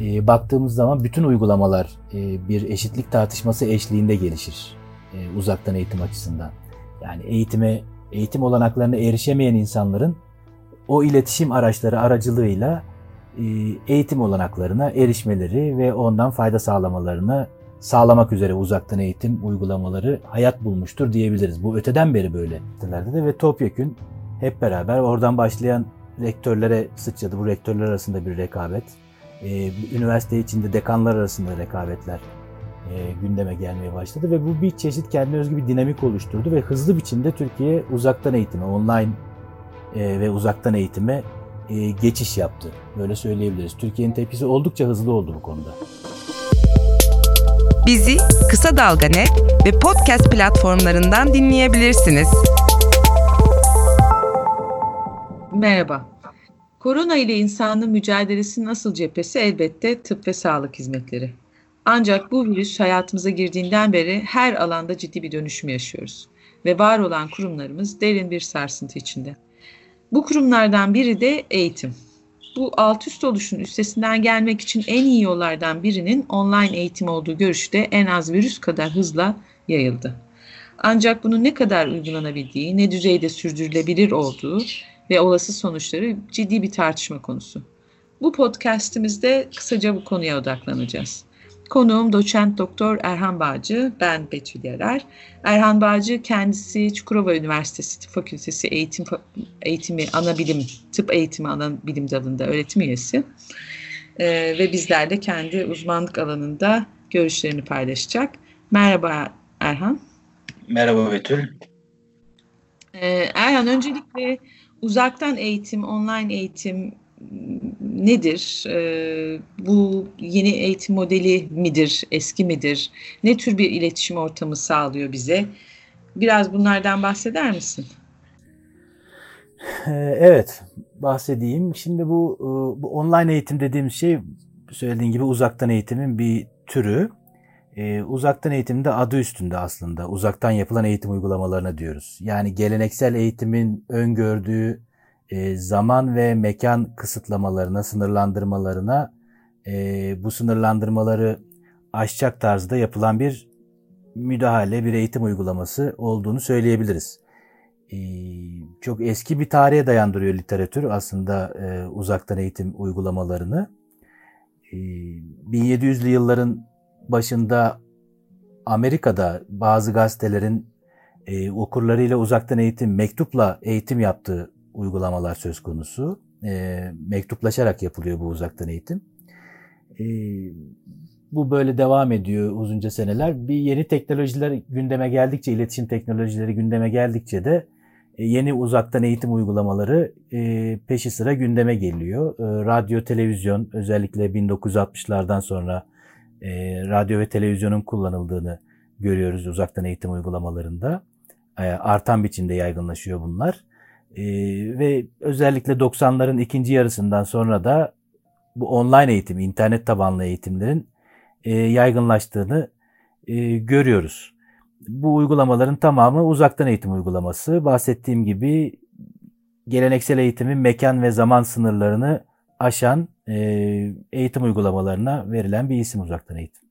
e, baktığımız zaman bütün uygulamalar e, bir eşitlik tartışması eşliğinde gelişir e, uzaktan eğitim açısından. Yani eğitime eğitim olanaklarına erişemeyen insanların o iletişim araçları aracılığıyla e, eğitim olanaklarına erişmeleri ve ondan fayda sağlamalarını sağlamak üzere uzaktan eğitim uygulamaları hayat bulmuştur diyebiliriz. Bu öteden beri böyle. De ve topyekün hep beraber oradan başlayan rektörlere sıçradı. Bu rektörler arasında bir rekabet. Ee, üniversite içinde dekanlar arasında rekabetler e, gündeme gelmeye başladı ve bu bir çeşit kendine özgü bir dinamik oluşturdu ve hızlı biçimde Türkiye uzaktan eğitime, online e, ve uzaktan eğitime e, geçiş yaptı. Böyle söyleyebiliriz. Türkiye'nin tepkisi oldukça hızlı oldu bu konuda. Bizi Kısa Dalga Net ve podcast platformlarından dinleyebilirsiniz. Merhaba. Korona ile insanlığın mücadelesinin asıl cephesi elbette tıp ve sağlık hizmetleri. Ancak bu virüs hayatımıza girdiğinden beri her alanda ciddi bir dönüşüm yaşıyoruz ve var olan kurumlarımız derin bir sarsıntı içinde. Bu kurumlardan biri de eğitim. Bu alt üst oluşun üstesinden gelmek için en iyi yollardan birinin online eğitim olduğu görüşü de en az virüs kadar hızla yayıldı. Ancak bunun ne kadar uygulanabildiği, ne düzeyde sürdürülebilir olduğu ve olası sonuçları ciddi bir tartışma konusu. Bu podcast'imizde kısaca bu konuya odaklanacağız. Konuğum doçent doktor Erhan Bağcı, ben Betül Yarar. Erhan Bağcı kendisi Çukurova Üniversitesi Tıp Fakültesi Eğitim Eğitimi Ana Bilim Tıp Eğitimi Ana Bilim Dalında öğretim üyesi. Ee, ve bizlerle kendi uzmanlık alanında görüşlerini paylaşacak. Merhaba Erhan. Merhaba Betül. Ee, Erhan öncelikle uzaktan eğitim, online eğitim nedir? E, bu yeni eğitim modeli midir, eski midir? Ne tür bir iletişim ortamı sağlıyor bize? Biraz bunlardan bahseder misin? Ee, evet, bahsedeyim. Şimdi bu, e, bu online eğitim dediğim şey söylediğin gibi uzaktan eğitimin bir türü. Ee, uzaktan eğitimde adı üstünde aslında. Uzaktan yapılan eğitim uygulamalarına diyoruz. Yani geleneksel eğitimin öngördüğü e, zaman ve mekan kısıtlamalarına, sınırlandırmalarına e, bu sınırlandırmaları aşacak tarzda yapılan bir müdahale, bir eğitim uygulaması olduğunu söyleyebiliriz. E, çok eski bir tarihe dayandırıyor literatür aslında e, uzaktan eğitim uygulamalarını. E, 1700'lü yılların başında Amerika'da bazı gazetelerin e, okurlarıyla uzaktan eğitim, mektupla eğitim yaptığı uygulamalar söz konusu. E, mektuplaşarak yapılıyor bu uzaktan eğitim. E, bu böyle devam ediyor uzunca seneler. Bir yeni teknolojiler gündeme geldikçe, iletişim teknolojileri gündeme geldikçe de e, yeni uzaktan eğitim uygulamaları e, peşi sıra gündeme geliyor. E, radyo, televizyon özellikle 1960'lardan sonra e, radyo ve televizyonun kullanıldığını görüyoruz uzaktan eğitim uygulamalarında. E, artan biçimde yaygınlaşıyor bunlar. E, ve özellikle 90'ların ikinci yarısından sonra da bu online eğitim, internet tabanlı eğitimlerin e, yaygınlaştığını e, görüyoruz. Bu uygulamaların tamamı uzaktan eğitim uygulaması. Bahsettiğim gibi geleneksel eğitimin mekan ve zaman sınırlarını aşan e, eğitim uygulamalarına verilen bir isim uzaktan eğitim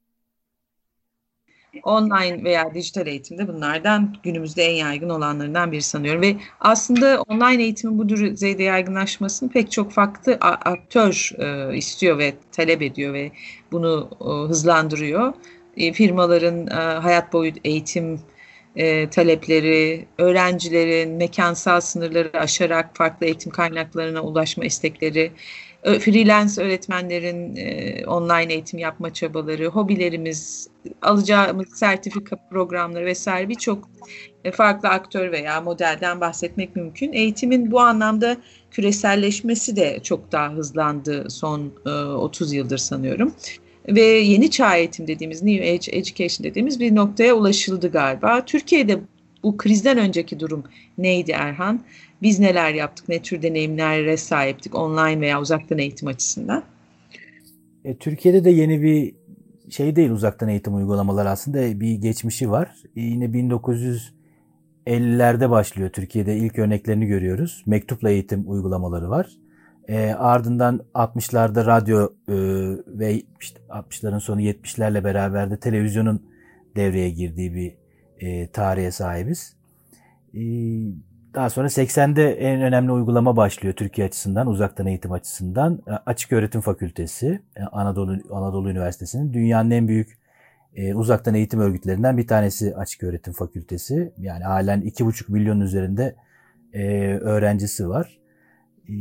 online veya dijital eğitimde bunlardan günümüzde en yaygın olanlarından biri sanıyorum. Ve aslında online eğitimin bu düzeyde yaygınlaşmasını pek çok farklı aktör e, istiyor ve talep ediyor ve bunu e, hızlandırıyor. E, firmaların hayat boyu eğitim talepleri, öğrencilerin mekansal sınırları aşarak farklı eğitim kaynaklarına ulaşma istekleri, freelance öğretmenlerin e, online eğitim yapma çabaları, hobilerimiz, alacağımız sertifika programları vesaire birçok e, farklı aktör veya modelden bahsetmek mümkün. Eğitimin bu anlamda küreselleşmesi de çok daha hızlandı son e, 30 yıldır sanıyorum. Ve yeni çağ eğitim dediğimiz, New Age Education dediğimiz bir noktaya ulaşıldı galiba. Türkiye'de bu krizden önceki durum neydi Erhan? Biz neler yaptık, ne tür deneyimlere sahiptik online veya uzaktan eğitim açısından? E, Türkiye'de de yeni bir şey değil uzaktan eğitim uygulamaları aslında bir geçmişi var. E, yine 1950'lerde başlıyor Türkiye'de ilk örneklerini görüyoruz. Mektupla eğitim uygulamaları var. E, ardından 60'larda radyo e, ve işte 60'ların sonu 70'lerle beraber de televizyonun devreye girdiği bir e, tarihe sahibiz. E, daha sonra 80'de en önemli uygulama başlıyor Türkiye açısından, uzaktan eğitim açısından. E, Açık Öğretim Fakültesi, e, Anadolu Anadolu Üniversitesi'nin dünyanın en büyük e, uzaktan eğitim örgütlerinden bir tanesi Açık Öğretim Fakültesi. Yani halen 2,5 milyon üzerinde e, öğrencisi var. E,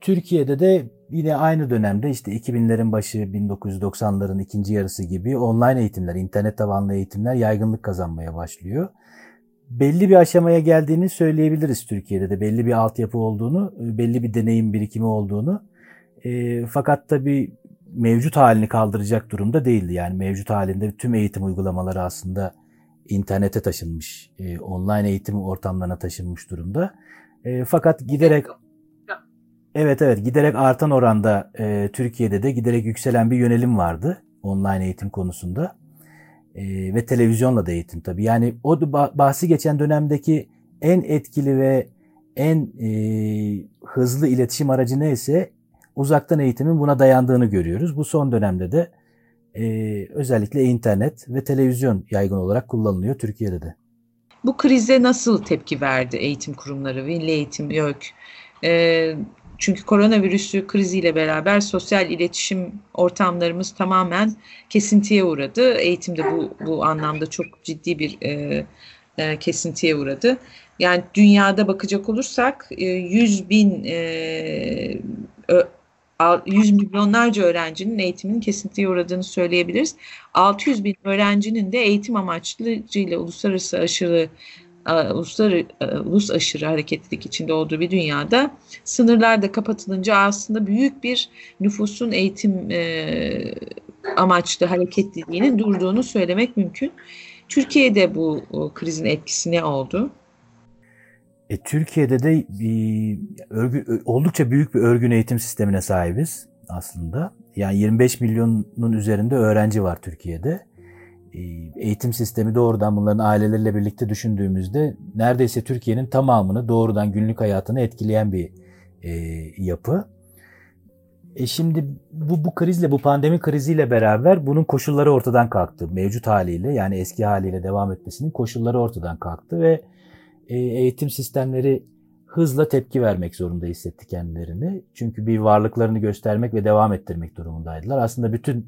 Türkiye'de de yine aynı dönemde işte 2000'lerin başı 1990'ların ikinci yarısı gibi online eğitimler, internet tabanlı eğitimler yaygınlık kazanmaya başlıyor. Belli bir aşamaya geldiğini söyleyebiliriz Türkiye'de de. Belli bir altyapı olduğunu, belli bir deneyim birikimi olduğunu. E, fakat tabii mevcut halini kaldıracak durumda değildi. Yani mevcut halinde tüm eğitim uygulamaları aslında internete taşınmış, e, online eğitim ortamlarına taşınmış durumda. E, fakat giderek Evet evet giderek artan oranda e, Türkiye'de de giderek yükselen bir yönelim vardı online eğitim konusunda. E, ve televizyonla da eğitim tabii. Yani o bahsi geçen dönemdeki en etkili ve en e, hızlı iletişim aracı neyse uzaktan eğitimin buna dayandığını görüyoruz. Bu son dönemde de e, özellikle internet ve televizyon yaygın olarak kullanılıyor Türkiye'de de. Bu krize nasıl tepki verdi eğitim kurumları, Milli Eğitim, YÖK? E, çünkü koronavirüsü kriziyle beraber sosyal iletişim ortamlarımız tamamen kesintiye uğradı. Eğitimde bu, bu anlamda çok ciddi bir e, e, kesintiye uğradı. Yani dünyada bakacak olursak e, 100 bin e, 100 milyonlarca öğrencinin eğitiminin kesintiye uğradığını söyleyebiliriz. 600 bin öğrencinin de eğitim amaçlıcıyla uluslararası aşırı ulus aşırı hareketlilik içinde olduğu bir dünyada sınırlar da kapatılınca aslında büyük bir nüfusun eğitim e, amaçlı hareketliliğinin durduğunu söylemek mümkün. Türkiye'de bu krizin etkisi ne oldu? E, Türkiye'de de e, örgü, oldukça büyük bir örgün eğitim sistemine sahibiz aslında. Yani 25 milyonun üzerinde öğrenci var Türkiye'de. E, eğitim sistemi doğrudan bunların aileleriyle birlikte düşündüğümüzde neredeyse Türkiye'nin tamamını doğrudan günlük hayatını etkileyen bir e, yapı. E şimdi bu, bu krizle, bu pandemi kriziyle beraber bunun koşulları ortadan kalktı. Mevcut haliyle yani eski haliyle devam etmesinin koşulları ortadan kalktı ve e, eğitim sistemleri hızla tepki vermek zorunda hissetti kendilerini. Çünkü bir varlıklarını göstermek ve devam ettirmek durumundaydılar. Aslında bütün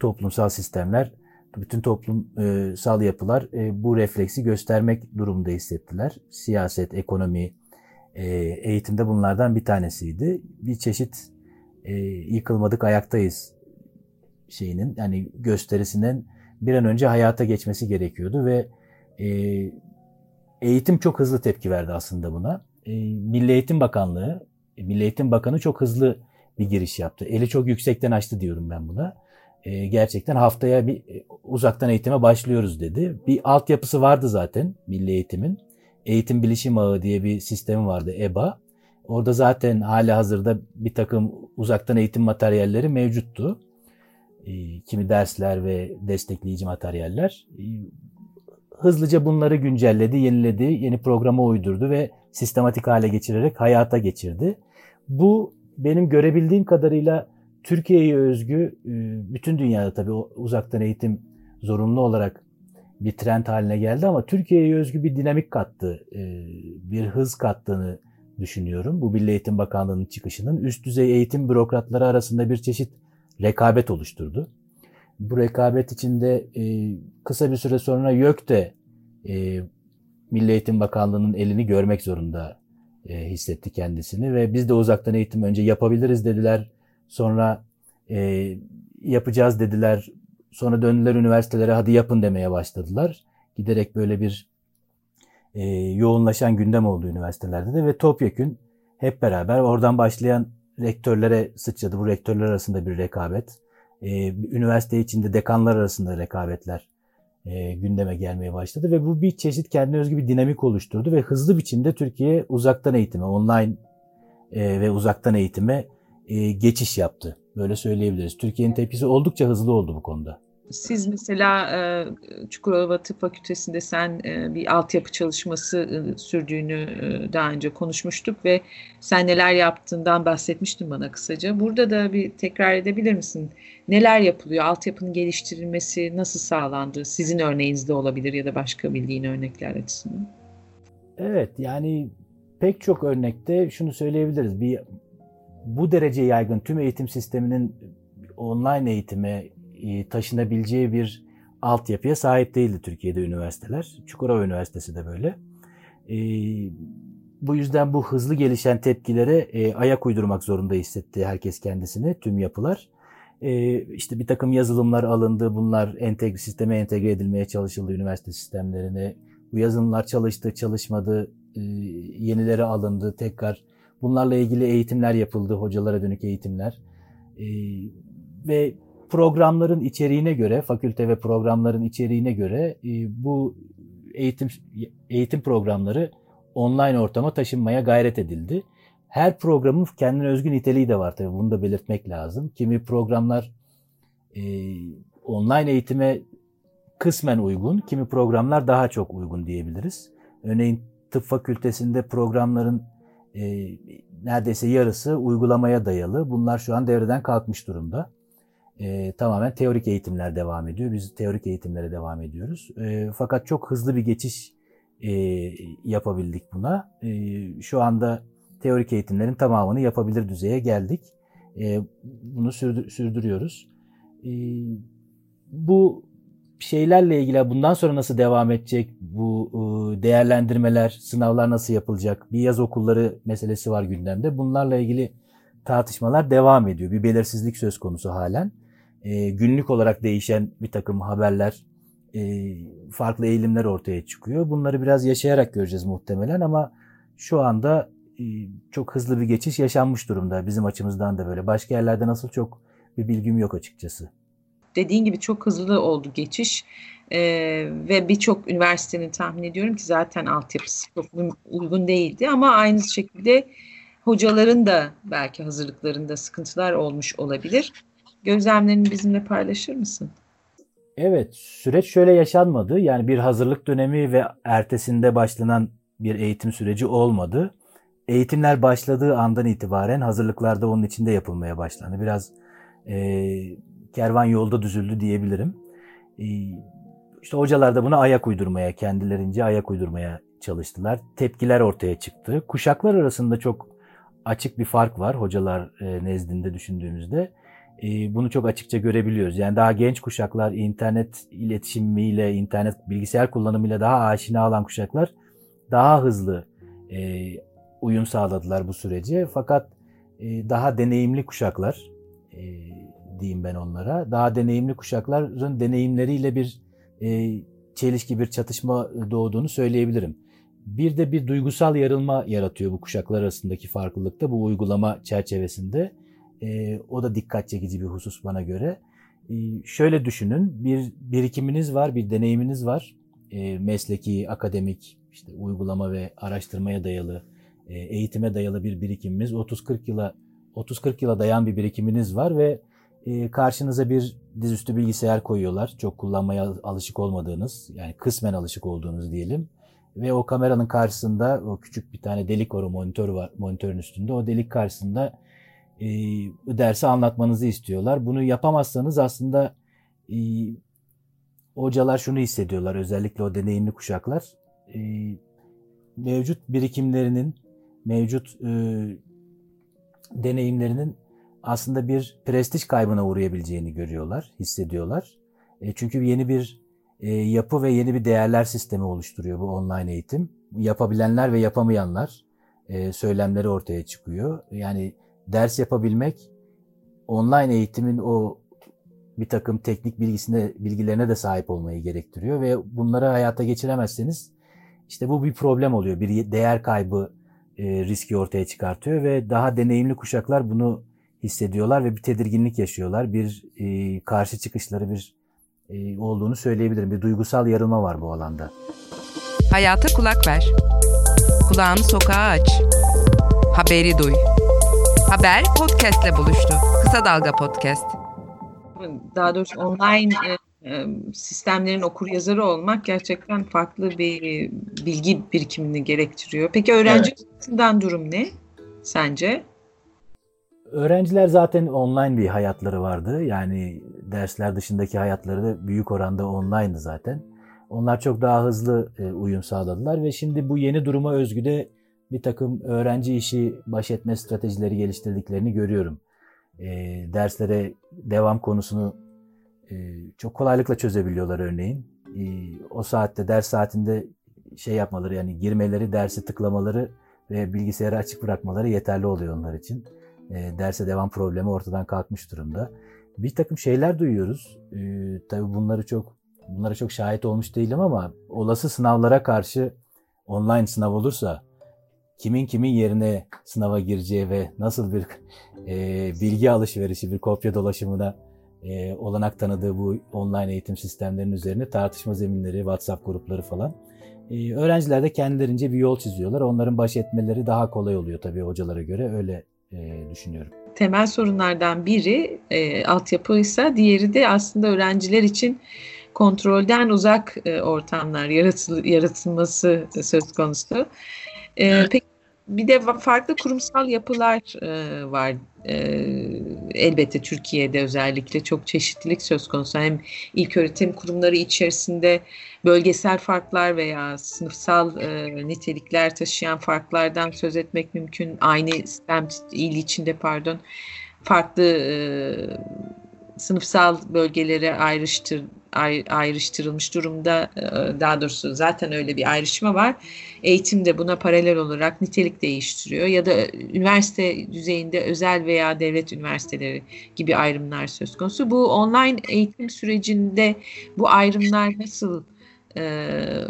toplumsal sistemler, bütün toplumsal yapılar e, bu refleksi göstermek durumunda hissettiler. Siyaset, ekonomi, e, eğitimde bunlardan bir tanesiydi. Bir çeşit yıkılmadık ayaktayız şeyinin yani gösterisinden bir an önce hayata geçmesi gerekiyordu ve eğitim çok hızlı tepki verdi aslında buna. E, Milli Eğitim Bakanlığı, e, Milli Eğitim Bakanı çok hızlı bir giriş yaptı. Eli çok yüksekten açtı diyorum ben buna. E, gerçekten haftaya bir e, uzaktan eğitime başlıyoruz dedi. Bir altyapısı vardı zaten Milli Eğitim'in. Eğitim Bilişim Ağı diye bir sistemi vardı EBA. Orada zaten hali hazırda bir takım uzaktan eğitim materyalleri mevcuttu. E, kimi dersler ve destekleyici materyaller. E, hızlıca bunları güncelledi, yeniledi, yeni programa uydurdu ve sistematik hale geçirerek hayata geçirdi. Bu benim görebildiğim kadarıyla Türkiye'ye özgü, e, bütün dünyada tabii uzaktan eğitim zorunlu olarak bir trend haline geldi ama Türkiye'ye özgü bir dinamik kattı, e, bir hız kattığını düşünüyorum. Bu Milli Eğitim Bakanlığı'nın çıkışının üst düzey eğitim bürokratları arasında bir çeşit rekabet oluşturdu. Bu rekabet içinde e, kısa bir süre sonra YÖK de Milli Eğitim Bakanlığı'nın elini görmek zorunda hissetti kendisini ve biz de uzaktan eğitim önce yapabiliriz dediler. Sonra e, yapacağız dediler. Sonra döndüler üniversitelere hadi yapın demeye başladılar. Giderek böyle bir e, yoğunlaşan gündem oldu üniversitelerde de ve topyekün hep beraber oradan başlayan rektörlere sıçradı. Bu rektörler arasında bir rekabet e, üniversite içinde dekanlar arasında rekabetler e, gündeme gelmeye başladı ve bu bir çeşit kendine özgü bir dinamik oluşturdu ve hızlı biçimde Türkiye uzaktan eğitime, online e, ve uzaktan eğitime e, geçiş yaptı. Böyle söyleyebiliriz. Türkiye'nin tepkisi oldukça hızlı oldu bu konuda. Siz mesela e, Çukurova Tıp Fakültesi'nde sen e, bir altyapı çalışması e, sürdüğünü daha önce konuşmuştuk ve sen neler yaptığından bahsetmiştin bana kısaca. Burada da bir tekrar edebilir misin? Neler yapılıyor? Altyapının geliştirilmesi nasıl sağlandı? Sizin örneğinizde olabilir ya da başka bildiğin örnekler açısından. Evet yani pek çok örnekte şunu söyleyebiliriz. Bir bu derece yaygın tüm eğitim sisteminin online eğitime e, taşınabileceği bir altyapıya sahip değildi Türkiye'de üniversiteler. Çukurova Üniversitesi de böyle. E, bu yüzden bu hızlı gelişen tepkilere e, ayak uydurmak zorunda hissetti herkes kendisini, tüm yapılar. İşte bir takım yazılımlar alındı, bunlar entegre, sisteme entegre edilmeye çalışıldı üniversite sistemlerine. Bu yazılımlar çalıştı, çalışmadı, yenileri alındı, tekrar bunlarla ilgili eğitimler yapıldı, hocalara dönük eğitimler. Ve programların içeriğine göre, fakülte ve programların içeriğine göre e, bu eğitim eğitim programları online ortama taşınmaya gayret edildi. Her programın kendine özgü niteliği de var tabii bunu da belirtmek lazım. Kimi programlar e, online eğitime kısmen uygun, kimi programlar daha çok uygun diyebiliriz. Örneğin tıp fakültesinde programların e, neredeyse yarısı uygulamaya dayalı. Bunlar şu an devreden kalkmış durumda e, tamamen teorik eğitimler devam ediyor. Biz teorik eğitimlere devam ediyoruz. E, fakat çok hızlı bir geçiş e, yapabildik buna. E, şu anda teorik eğitimlerin tamamını yapabilir düzeye geldik. E, bunu sürdür, sürdürüyoruz. E, bu şeylerle ilgili bundan sonra nasıl devam edecek, bu e, değerlendirmeler, sınavlar nasıl yapılacak, bir yaz okulları meselesi var gündemde. Bunlarla ilgili tartışmalar devam ediyor. Bir belirsizlik söz konusu halen e, günlük olarak değişen bir takım haberler, e, farklı eğilimler ortaya çıkıyor. Bunları biraz yaşayarak göreceğiz muhtemelen ama şu anda çok hızlı bir geçiş yaşanmış durumda bizim açımızdan da böyle. Başka yerlerde nasıl çok bir bilgim yok açıkçası. Dediğin gibi çok hızlı oldu geçiş ee, ve birçok üniversitenin tahmin ediyorum ki zaten altyapısı çok uygun değildi ama aynı şekilde hocaların da belki hazırlıklarında sıkıntılar olmuş olabilir. Gözlemlerini bizimle paylaşır mısın? Evet, süreç şöyle yaşanmadı. Yani bir hazırlık dönemi ve ertesinde başlanan bir eğitim süreci olmadı. Eğitimler başladığı andan itibaren hazırlıklar da onun içinde yapılmaya başlandı. Biraz e, kervan yolda düzüldü diyebilirim. E, işte hocalar da buna ayak uydurmaya, kendilerince ayak uydurmaya çalıştılar. Tepkiler ortaya çıktı. Kuşaklar arasında çok açık bir fark var hocalar e, nezdinde düşündüğümüzde. Ee, bunu çok açıkça görebiliyoruz. Yani daha genç kuşaklar internet iletişimiyle, internet bilgisayar kullanımıyla daha aşina olan kuşaklar daha hızlı e, uyum sağladılar bu sürece. Fakat e, daha deneyimli kuşaklar diyeyim ben onlara. Daha deneyimli kuşakların deneyimleriyle bir çelişki, bir çatışma doğduğunu söyleyebilirim. Bir de bir duygusal yarılma yaratıyor bu kuşaklar arasındaki farklılıkta bu uygulama çerçevesinde. E, o da dikkat çekici bir husus bana göre. E, şöyle düşünün, bir birikiminiz var, bir deneyiminiz var. E, mesleki, akademik, işte uygulama ve araştırmaya dayalı, e, eğitime dayalı bir birikimimiz. 30-40 yıla 30-40 yıla dayan bir birikiminiz var ve e, karşınıza bir dizüstü bilgisayar koyuyorlar. Çok kullanmaya alışık olmadığınız, yani kısmen alışık olduğunuz diyelim. Ve o kameranın karşısında o küçük bir tane delik var o monitör var monitörün üstünde. O delik karşısında e, dersi anlatmanızı istiyorlar. Bunu yapamazsanız aslında e, hocalar şunu hissediyorlar özellikle o deneyimli kuşaklar. E, mevcut birikimlerinin, mevcut e, deneyimlerinin aslında bir prestij kaybına uğrayabileceğini görüyorlar, hissediyorlar. E, çünkü yeni bir e, yapı ve yeni bir değerler sistemi oluşturuyor bu online eğitim. Yapabilenler ve yapamayanlar e, söylemleri ortaya çıkıyor. Yani ders yapabilmek online eğitimin o bir takım teknik bilgisine, bilgilerine de sahip olmayı gerektiriyor ve bunları hayata geçiremezseniz işte bu bir problem oluyor. Bir değer kaybı e, riski ortaya çıkartıyor ve daha deneyimli kuşaklar bunu hissediyorlar ve bir tedirginlik yaşıyorlar. Bir e, karşı çıkışları bir e, olduğunu söyleyebilirim. Bir duygusal yarılma var bu alanda. Hayata kulak ver. Kulağını sokağa aç. Haberi duy. Haber podcastle buluştu. Kısa Dalga Podcast. Daha doğrusu online e, e, sistemlerin okur yazarı olmak gerçekten farklı bir bilgi birikimini gerektiriyor. Peki öğrenci evet. açısından durum ne sence? Öğrenciler zaten online bir hayatları vardı. Yani dersler dışındaki hayatları da büyük oranda online'dı zaten. Onlar çok daha hızlı e, uyum sağladılar ve şimdi bu yeni duruma özgü de bir takım öğrenci işi baş etme stratejileri geliştirdiklerini görüyorum. E, derslere devam konusunu e, çok kolaylıkla çözebiliyorlar örneğin. E, o saatte ders saatinde şey yapmaları yani girmeleri, dersi tıklamaları ve bilgisayarı açık bırakmaları yeterli oluyor onlar için. E, derse devam problemi ortadan kalkmış durumda. Bir takım şeyler duyuyoruz. E, tabii bunları çok bunlara çok şahit olmuş değilim ama olası sınavlara karşı online sınav olursa kimin kimin yerine sınava gireceği ve nasıl bir e, bilgi alışverişi, bir kopya dolaşımına e, olanak tanıdığı bu online eğitim sistemlerinin üzerine tartışma zeminleri, WhatsApp grupları falan. E, öğrenciler de kendilerince bir yol çiziyorlar. Onların baş etmeleri daha kolay oluyor tabii hocalara göre. Öyle e, düşünüyorum. Temel sorunlardan biri e, altyapı ise diğeri de aslında öğrenciler için kontrolden uzak e, ortamlar yaratıl, yaratılması söz konusu. E, peki bir de farklı kurumsal yapılar e, var. E, elbette Türkiye'de özellikle çok çeşitlilik söz konusu. Hem ilk öğretim kurumları içerisinde bölgesel farklar veya sınıfsal e, nitelikler taşıyan farklardan söz etmek mümkün. Aynı sistem il içinde pardon farklı e, sınıfsal bölgelere ayrıştır ayrıştırılmış durumda. Ee, daha doğrusu zaten öyle bir ayrışma var. Eğitim de buna paralel olarak nitelik değiştiriyor ya da üniversite düzeyinde özel veya devlet üniversiteleri gibi ayrımlar söz konusu. Bu online eğitim sürecinde bu ayrımlar nasıl e,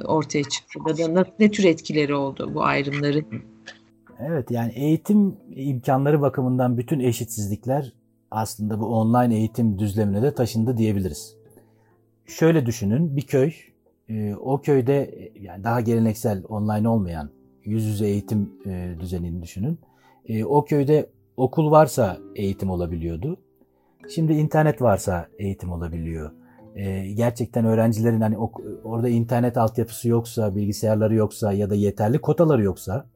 ortaya çıktı ya da ne tür etkileri oldu bu ayrımların? Evet yani eğitim imkanları bakımından bütün eşitsizlikler aslında bu online eğitim düzlemine de taşındı diyebiliriz şöyle düşünün bir köy e, o köyde yani daha geleneksel online olmayan yüz yüze eğitim e, düzenini düşünün. E, o köyde okul varsa eğitim olabiliyordu. Şimdi internet varsa eğitim olabiliyor. gerçekten öğrencilerin hani orada internet altyapısı yoksa, bilgisayarları yoksa ya da yeterli kotaları yoksa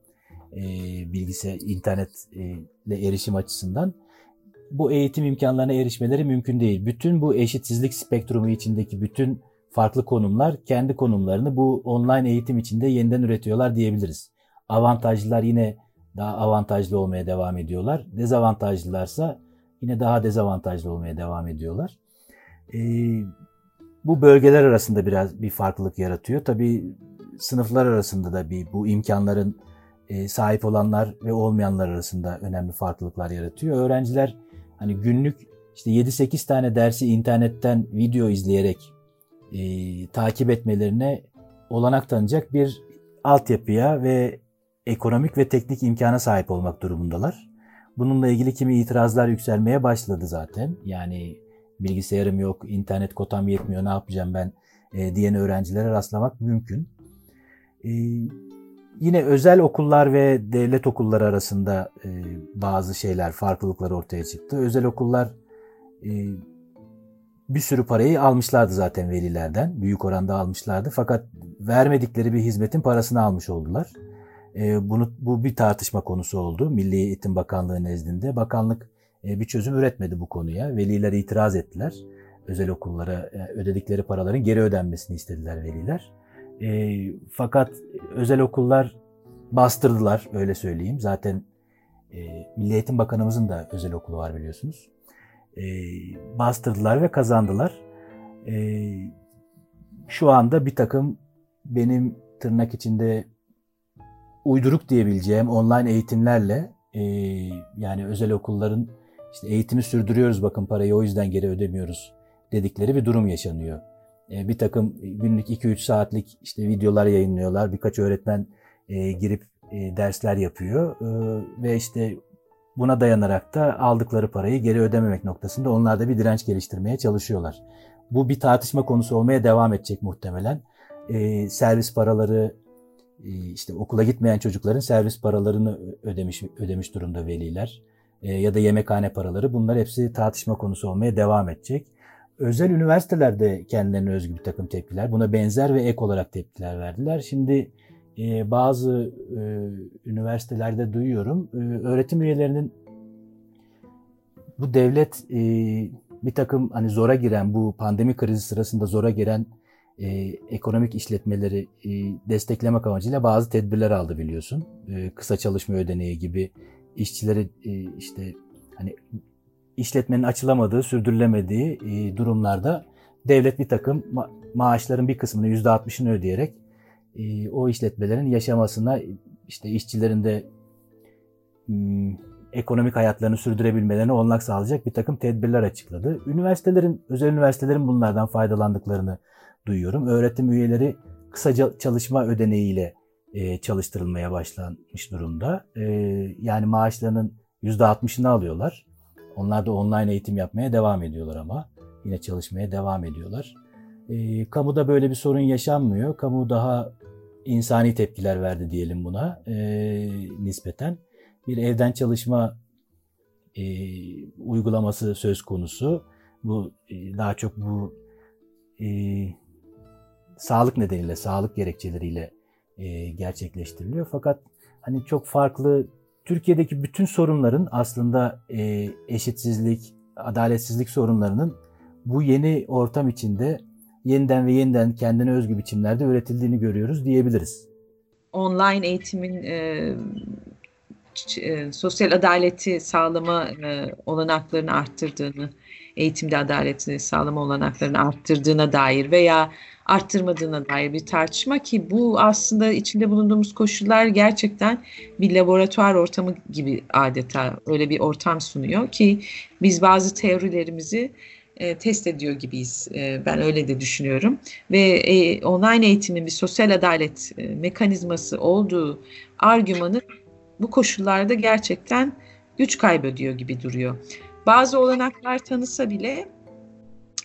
bilgisayar internetle erişim açısından bu eğitim imkanlarına erişmeleri mümkün değil. Bütün bu eşitsizlik spektrumu içindeki bütün farklı konumlar kendi konumlarını bu online eğitim içinde yeniden üretiyorlar diyebiliriz. Avantajlılar yine daha avantajlı olmaya devam ediyorlar. Dezavantajlılarsa yine daha dezavantajlı olmaya devam ediyorlar. Ee, bu bölgeler arasında biraz bir farklılık yaratıyor. Tabii sınıflar arasında da bir bu imkanların e, sahip olanlar ve olmayanlar arasında önemli farklılıklar yaratıyor. Öğrenciler hani günlük işte 7-8 tane dersi internetten video izleyerek e, takip etmelerine olanak tanıyacak bir altyapıya ve ekonomik ve teknik imkana sahip olmak durumundalar. Bununla ilgili kimi itirazlar yükselmeye başladı zaten. Yani bilgisayarım yok, internet kotam yetmiyor, ne yapacağım ben e, diyen öğrencilere rastlamak mümkün. E, Yine özel okullar ve devlet okulları arasında e, bazı şeyler, farklılıklar ortaya çıktı. Özel okullar e, bir sürü parayı almışlardı zaten velilerden. Büyük oranda almışlardı. Fakat vermedikleri bir hizmetin parasını almış oldular. E, bunu Bu bir tartışma konusu oldu Milli Eğitim Bakanlığı nezdinde. Bakanlık e, bir çözüm üretmedi bu konuya. Veliler itiraz ettiler. Özel okullara e, ödedikleri paraların geri ödenmesini istediler veliler. E, fakat özel okullar bastırdılar öyle söyleyeyim. Zaten e, Milli Eğitim Bakanımızın da özel okulu var biliyorsunuz. E, bastırdılar ve kazandılar. E, şu anda bir takım benim tırnak içinde uyduruk diyebileceğim online eğitimlerle e, yani özel okulların işte eğitimi sürdürüyoruz bakın parayı o yüzden geri ödemiyoruz dedikleri bir durum yaşanıyor. E, bir takım günlük 2-3 saatlik işte videolar yayınlıyorlar. Birkaç öğretmen e, girip e, dersler yapıyor e, ve işte buna dayanarak da aldıkları parayı geri ödememek noktasında onlar da bir direnç geliştirmeye çalışıyorlar. Bu bir tartışma konusu olmaya devam edecek muhtemelen. E, servis paraları e, işte okula gitmeyen çocukların servis paralarını ödemiş ödemiş durumda veliler e, ya da yemekhane paraları bunlar hepsi tartışma konusu olmaya devam edecek. Özel üniversitelerde kendilerine özgü bir takım tepkiler, buna benzer ve ek olarak tepkiler verdiler. Şimdi e, bazı e, üniversitelerde duyuyorum, e, öğretim üyelerinin bu devlet e, bir takım hani zora giren, bu pandemi krizi sırasında zora giren e, ekonomik işletmeleri e, desteklemek amacıyla bazı tedbirler aldı biliyorsun. E, kısa çalışma ödeneği gibi işçileri e, işte hani işletmenin açılamadığı, sürdürülemediği e, durumlarda devlet bir takım ma- maaşların bir kısmını %60'ını ödeyerek e, o işletmelerin yaşamasına işte işçilerin de m, ekonomik hayatlarını sürdürebilmelerine olanak sağlayacak bir takım tedbirler açıkladı. Üniversitelerin, özel üniversitelerin bunlardan faydalandıklarını duyuyorum. Öğretim üyeleri kısa çalışma ödeneğiyle e, çalıştırılmaya başlanmış durumda. Yani maaşlarının %60'ını alıyorlar. Onlar da online eğitim yapmaya devam ediyorlar ama yine çalışmaya devam ediyorlar. E, kamuda böyle bir sorun yaşanmıyor. Kamu daha insani tepkiler verdi diyelim buna e, nispeten. Bir evden çalışma e, uygulaması söz konusu. Bu e, daha çok bu e, sağlık nedeniyle, sağlık gerekçeleriyle e, gerçekleştiriliyor. Fakat hani çok farklı Türkiye'deki bütün sorunların aslında e, eşitsizlik, adaletsizlik sorunlarının bu yeni ortam içinde yeniden ve yeniden kendine özgü biçimlerde üretildiğini görüyoruz diyebiliriz. Online eğitimin e, e, sosyal adaleti sağlama e, olanaklarını arttırdığını, eğitimde adaletini sağlama olanaklarını arttırdığına dair veya arttırmadığına dair bir tartışma ki bu aslında içinde bulunduğumuz koşullar gerçekten bir laboratuvar ortamı gibi adeta öyle bir ortam sunuyor ki biz bazı teorilerimizi e, test ediyor gibiyiz. E, ben öyle de düşünüyorum. Ve e, online eğitimin bir sosyal adalet e, mekanizması olduğu argümanı bu koşullarda gerçekten güç kaybediyor gibi duruyor. Bazı olanaklar tanısa bile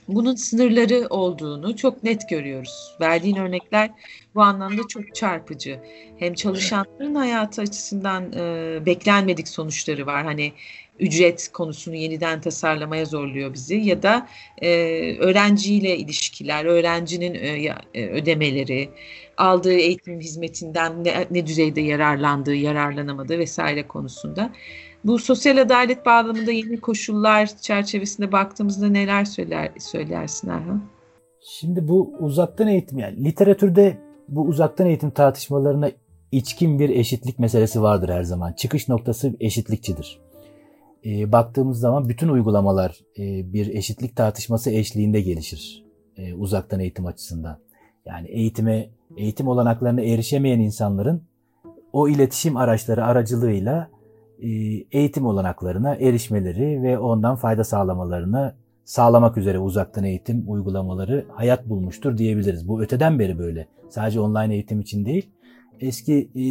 bunun sınırları olduğunu çok net görüyoruz. Verdiğin örnekler bu anlamda çok çarpıcı. Hem çalışanların hayatı açısından e, beklenmedik sonuçları var. Hani ücret konusunu yeniden tasarlamaya zorluyor bizi ya da e, öğrenciyle ilişkiler, öğrencinin e, e, ödemeleri, aldığı eğitim hizmetinden ne, ne düzeyde yararlandığı, yararlanamadığı vesaire konusunda. Bu sosyal adalet bağlamında yeni koşullar çerçevesinde baktığımızda neler söyler söylersin Erhan? Şimdi bu uzaktan eğitim yani literatürde bu uzaktan eğitim tartışmalarına içkin bir eşitlik meselesi vardır her zaman. Çıkış noktası eşitlikçidir. E, baktığımız zaman bütün uygulamalar e, bir eşitlik tartışması eşliğinde gelişir e, uzaktan eğitim açısından. Yani eğitime eğitim olanaklarına erişemeyen insanların o iletişim araçları aracılığıyla e, eğitim olanaklarına erişmeleri ve ondan fayda sağlamalarını sağlamak üzere uzaktan eğitim uygulamaları hayat bulmuştur diyebiliriz. Bu öteden beri böyle. Sadece online eğitim için değil. Eski e,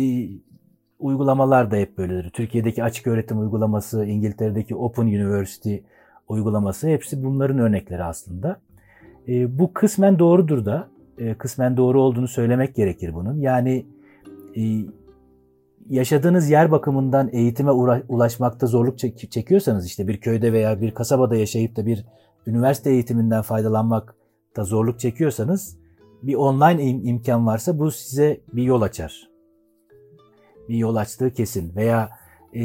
uygulamalar da hep böyledir. Türkiye'deki açık öğretim uygulaması, İngiltere'deki Open University uygulaması hepsi bunların örnekleri aslında. E, bu kısmen doğrudur da. E, kısmen doğru olduğunu söylemek gerekir bunun. Yani e, yaşadığınız yer bakımından eğitime ulaşmakta zorluk çekiyorsanız işte bir köyde veya bir kasabada yaşayıp da bir üniversite eğitiminden faydalanmakta zorluk çekiyorsanız bir online im- imkan varsa bu size bir yol açar. Bir yol açtığı kesin veya e,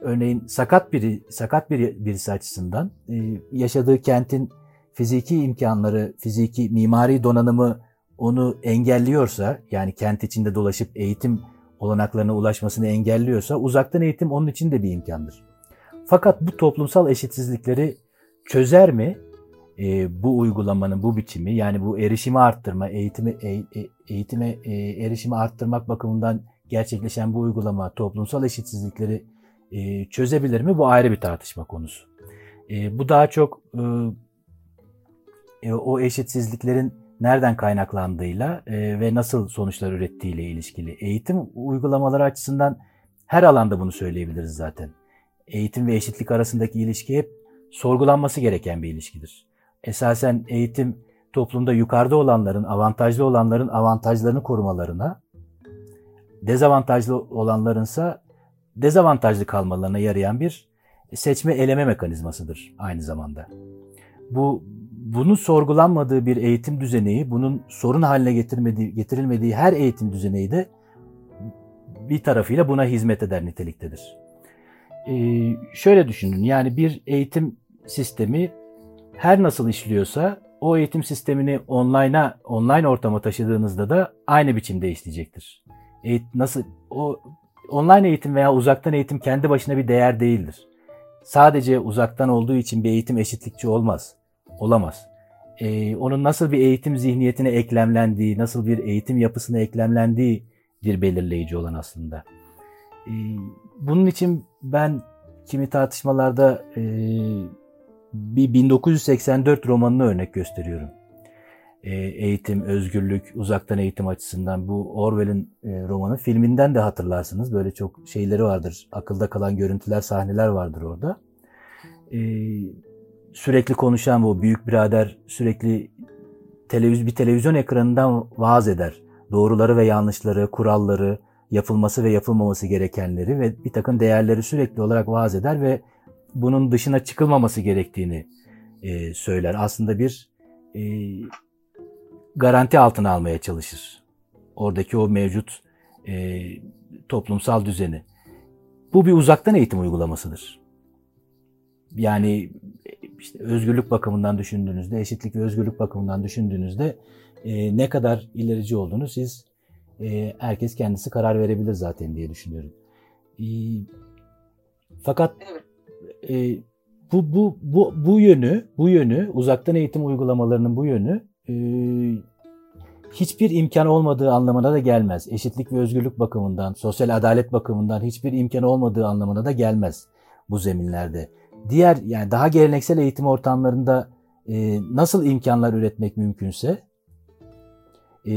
örneğin sakat biri sakat bir birisi açısından e, yaşadığı kentin fiziki imkanları, fiziki mimari donanımı onu engelliyorsa yani kent içinde dolaşıp eğitim olanaklarına ulaşmasını engelliyorsa uzaktan eğitim onun için de bir imkandır. Fakat bu toplumsal eşitsizlikleri çözer mi? E, bu uygulamanın bu biçimi yani bu erişimi arttırma, eğitimi e, e, eğitime e, erişimi arttırmak bakımından gerçekleşen bu uygulama toplumsal eşitsizlikleri e, çözebilir mi? Bu ayrı bir tartışma konusu. E, bu daha çok e, e, o eşitsizliklerin nereden kaynaklandığıyla e, ve nasıl sonuçlar ürettiğiyle ilişkili. Eğitim uygulamaları açısından her alanda bunu söyleyebiliriz zaten. Eğitim ve eşitlik arasındaki ilişki hep sorgulanması gereken bir ilişkidir. Esasen eğitim toplumda yukarıda olanların, avantajlı olanların avantajlarını korumalarına, dezavantajlı olanlarınsa dezavantajlı kalmalarına yarayan bir seçme eleme mekanizmasıdır aynı zamanda. Bu bunun sorgulanmadığı bir eğitim düzeneği, bunun sorun haline getirmediği, getirilmediği her eğitim düzeneği de bir tarafıyla buna hizmet eder niteliktedir. Ee, şöyle düşünün, yani bir eğitim sistemi her nasıl işliyorsa o eğitim sistemini online'a online ortama taşıdığınızda da aynı biçimde işleyecektir. Eğit nasıl o online eğitim veya uzaktan eğitim kendi başına bir değer değildir. Sadece uzaktan olduğu için bir eğitim eşitlikçi olmaz. Olamaz. Ee, onun nasıl bir eğitim zihniyetine eklemlendiği, nasıl bir eğitim yapısına eklemlendiği bir belirleyici olan aslında. Ee, bunun için ben kimi tartışmalarda e, bir 1984 romanını örnek gösteriyorum. E, eğitim, özgürlük, uzaktan eğitim açısından bu Orwell'in e, romanı filminden de hatırlarsınız. Böyle çok şeyleri vardır. Akılda kalan görüntüler, sahneler vardır orada. E, sürekli konuşan bu büyük birader sürekli televiz bir televizyon ekranından vaaz eder. Doğruları ve yanlışları, kuralları, yapılması ve yapılmaması gerekenleri ve bir takım değerleri sürekli olarak vaaz eder ve bunun dışına çıkılmaması gerektiğini e, söyler. Aslında bir e, garanti altına almaya çalışır. Oradaki o mevcut e, toplumsal düzeni. Bu bir uzaktan eğitim uygulamasıdır. Yani işte özgürlük bakımından düşündüğünüzde, eşitlik ve özgürlük bakımından düşündüğünüzde e, ne kadar ilerici olduğunu siz e, herkes kendisi karar verebilir zaten diye düşünüyorum. E, fakat e, bu bu bu bu yönü bu yönü uzaktan eğitim uygulamalarının bu yönü e, hiçbir imkan olmadığı anlamına da gelmez. Eşitlik ve özgürlük bakımından, sosyal adalet bakımından hiçbir imkan olmadığı anlamına da gelmez bu zeminlerde. Diğer yani daha geleneksel eğitim ortamlarında e, nasıl imkanlar üretmek mümkünse, e,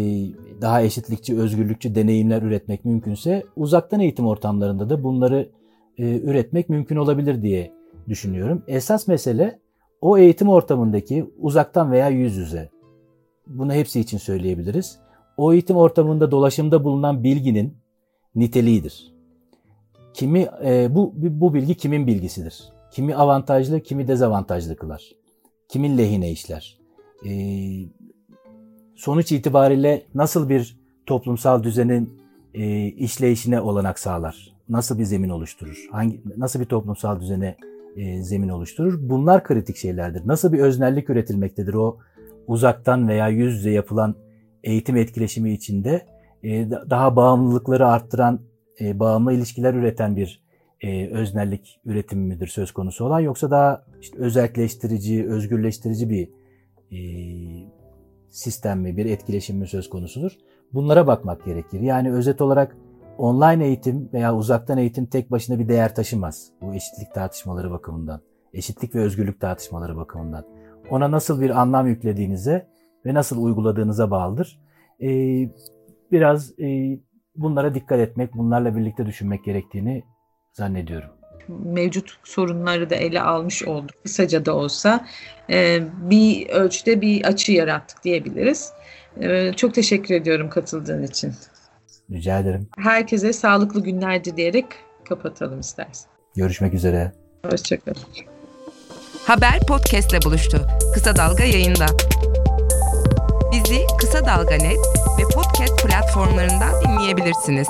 daha eşitlikçi, özgürlükçü deneyimler üretmek mümkünse uzaktan eğitim ortamlarında da bunları e, üretmek mümkün olabilir diye düşünüyorum. Esas mesele o eğitim ortamındaki uzaktan veya yüz yüze bunu hepsi için söyleyebiliriz. O eğitim ortamında dolaşımda bulunan bilginin niteliğidir. Kimi e, bu bu bilgi kimin bilgisidir? Kimi avantajlı, kimi dezavantajlı kılar? Kimin lehine işler? E, sonuç itibariyle nasıl bir toplumsal düzenin e, işleyişine olanak sağlar? Nasıl bir zemin oluşturur? Hangi nasıl bir toplumsal düzene e, zemin oluşturur? Bunlar kritik şeylerdir. Nasıl bir öznellik üretilmektedir o uzaktan veya yüz yüze yapılan eğitim etkileşimi içinde e, daha bağımlılıkları arttıran, e, bağımlı ilişkiler üreten bir e, öznellik üretimi midir söz konusu olan yoksa daha işte özelleştirici, özgürleştirici bir e, sistem mi, bir etkileşim mi söz konusudur? Bunlara bakmak gerekir. Yani özet olarak online eğitim veya uzaktan eğitim tek başına bir değer taşımaz. Bu eşitlik tartışmaları bakımından, eşitlik ve özgürlük tartışmaları bakımından ona nasıl bir anlam yüklediğinize ve nasıl uyguladığınıza bağlıdır. Ee, biraz e, bunlara dikkat etmek, bunlarla birlikte düşünmek gerektiğini zannediyorum. Mevcut sorunları da ele almış olduk. Kısaca da olsa e, bir ölçüde bir açı yarattık diyebiliriz. E, çok teşekkür ediyorum katıldığın için. Rica ederim. Herkese sağlıklı günler dileyerek kapatalım istersen. Görüşmek üzere. Hoşçakalın. Haber podcastle buluştu. Kısa Dalga yayında. Bizi Kısa Dalga Net ve podcast platformlarından dinleyebilirsiniz.